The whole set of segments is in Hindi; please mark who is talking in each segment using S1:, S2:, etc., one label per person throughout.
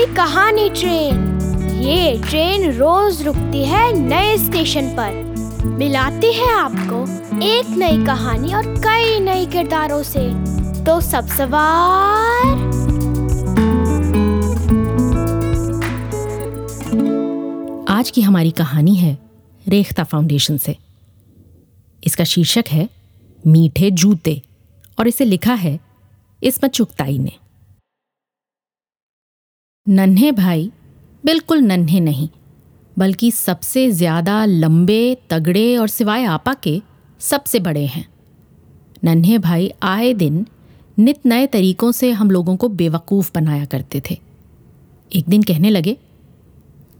S1: पुरानी ट्रेन। ये ट्रेन रोज रुकती है नए स्टेशन पर। मिलाती है आपको एक नई कहानी और कई नए किरदारों से। तो सब सवार।
S2: आज की हमारी कहानी है रेखता फाउंडेशन से। इसका शीर्षक है, मीठे जूते। और इसे लिखा है इसमत चुगताई ने। नन्हे भाई, बिल्कुल नन्हे नहीं, बल्कि सबसे ज़्यादा लंबे, तगड़े और सिवाय आपा के सबसे बड़े हैं। नन्हे भाई आए दिन नित नए तरीकों से हम लोगों को बेवकूफ़ बनाया करते थे। एक दिन कहने लगे,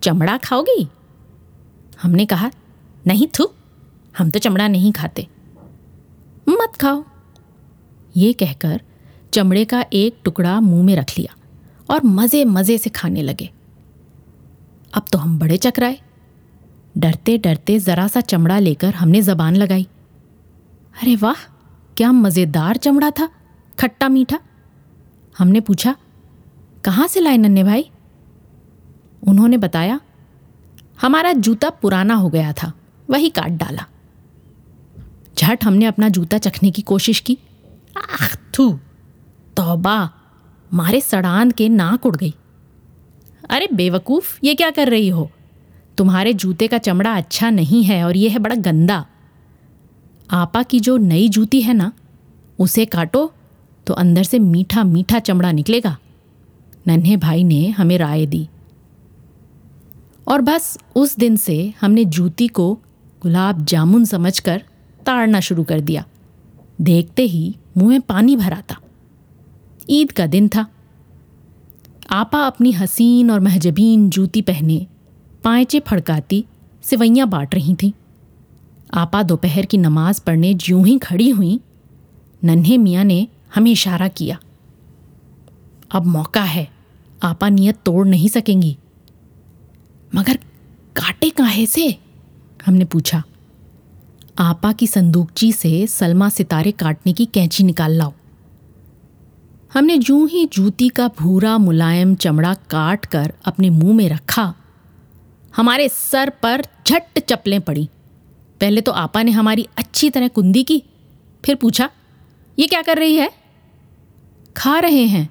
S2: चमड़ा खाओगी? हमने कहा, नहीं थू, हम तो चमड़ा नहीं खाते। मत खाओ। ये कहकर चमड़े का एक टुकड़ा मुँह में रख लिया। और मज़े मज़े से खाने लगे। अब तो हम बड़े चकराए। डरते डरते ज़रा सा चमड़ा लेकर हमने ज़बान लगाई। अरे वाह, क्या मज़ेदार चमड़ा था, खट्टा मीठा। हमने पूछा, कहाँ से लाए नन्हे भाई? उन्होंने बताया, हमारा जूता पुराना हो गया था, वही काट डाला। झट हमने अपना जूता चखने की कोशिश की। आख थू, तौबा मारे सड़ान के नाक उड़ गई। अरे बेवकूफ़, ये क्या कर रही हो? तुम्हारे जूते का चमड़ा अच्छा नहीं है और ये है बड़ा गंदा। आपा की जो नई जूती है ना, उसे काटो तो अंदर से मीठा मीठा चमड़ा निकलेगा। नन्हे भाई ने हमें राय दी। और बस उस दिन से हमने जूती को गुलाब जामुन समझकर ताड़ना शुरू कर दिया। देखते ही मुँह में पानी भरा था ईद का दिन था। आपा अपनी हसीन और महजबीन जूती पहने पाँचे फड़काती सिवैयाँ बांट रही थीं। आपा दोपहर की नमाज़ पढ़ने ज्यों ही खड़ी हुई, नन्हे मियाँ ने हमें इशारा किया। अब मौका है, आपा नियत तोड़ नहीं सकेंगी। मगर काटे काहे से? हमने पूछा। आपा की संदूकची से सलमा सितारे काटने की कैंची निकाल लाओ। हमने जूं ही जूती का भूरा मुलायम चमड़ा काट कर अपने मुँह में रखा, हमारे सर पर झट चपलें पड़ी। पहले तो आपा ने हमारी अच्छी तरह कुंदी की, फिर पूछा, ये क्या कर रही है? खा रहे हैं,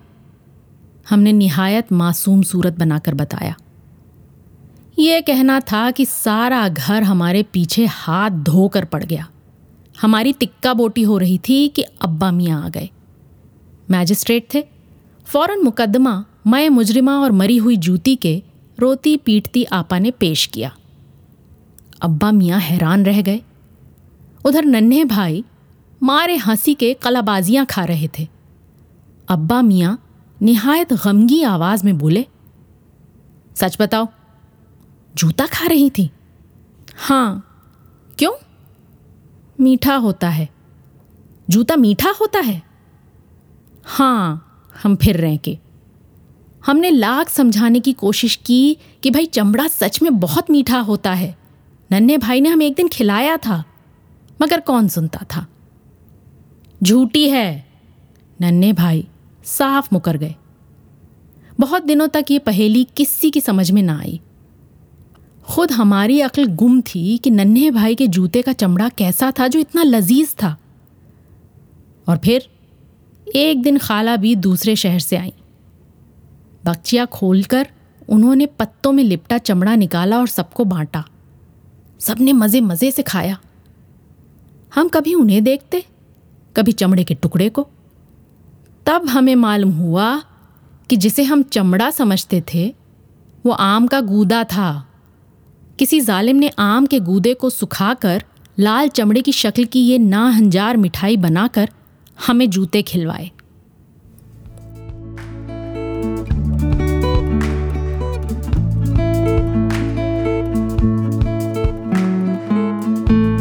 S2: हमने निहायत मासूम सूरत बनाकर बताया। ये कहना था कि सारा घर हमारे पीछे हाथ धोकर पड़ गया। हमारी तिक्का बोटी हो रही थी कि अब्बा मियाँ आ गए। मैजिस्ट्रेट थे। फ़ौरन मुकदमा मैं मुजरिमा और मरी हुई जूती के रोती पीटती आपा ने पेश किया। अब्बा मियाँ हैरान रह गए। उधर नन्हे भाई मारे हँसी के कलाबाजियाँ खा रहे थे। अब्बा मियाँ निहायत गमगी आवाज़ में बोले, सच बताओ, जूता खा रही थी? हाँ क्यों? मीठा होता है। जूता मीठा होता है? हाँ हम फिर रहे के। हमने लाख समझाने की कोशिश की कि भाई चमड़ा सच में बहुत मीठा होता है। नन्हे भाई ने हमें एक दिन खिलाया था, मगर कौन सुनता था? झूठी है। नन्हे भाई साफ़ मुकर गए। बहुत दिनों तक ये पहेली किसी की समझ में ना आई। खुद हमारी अक्ल गुम थी कि नन्हे भाई के जूते का चमड़ा कैसा था जो इतना लजीज था। और फिर एक दिन खाला भी दूसरे शहर से आई। बक्चिया खोलकर उन्होंने पत्तों में लिपटा चमड़ा निकाला और सबको बांटा। सबने मज़े मज़े से खाया। हम कभी उन्हें देखते, कभी चमड़े के टुकड़े को। तब हमें मालूम हुआ कि जिसे हम चमड़ा समझते थे, वो आम का गूदा था। किसी जालिम ने आम के गूदे को सुखाकर लाल चमड़े की शक्ल की ये नाहंजार मिठाई बनाकर हमें जूते खिलवाए।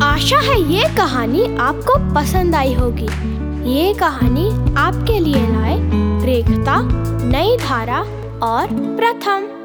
S1: आशा है ये कहानी आपको पसंद आई होगी। ये कहानी आपके लिए लाए रेखता, नई धारा और प्रथम।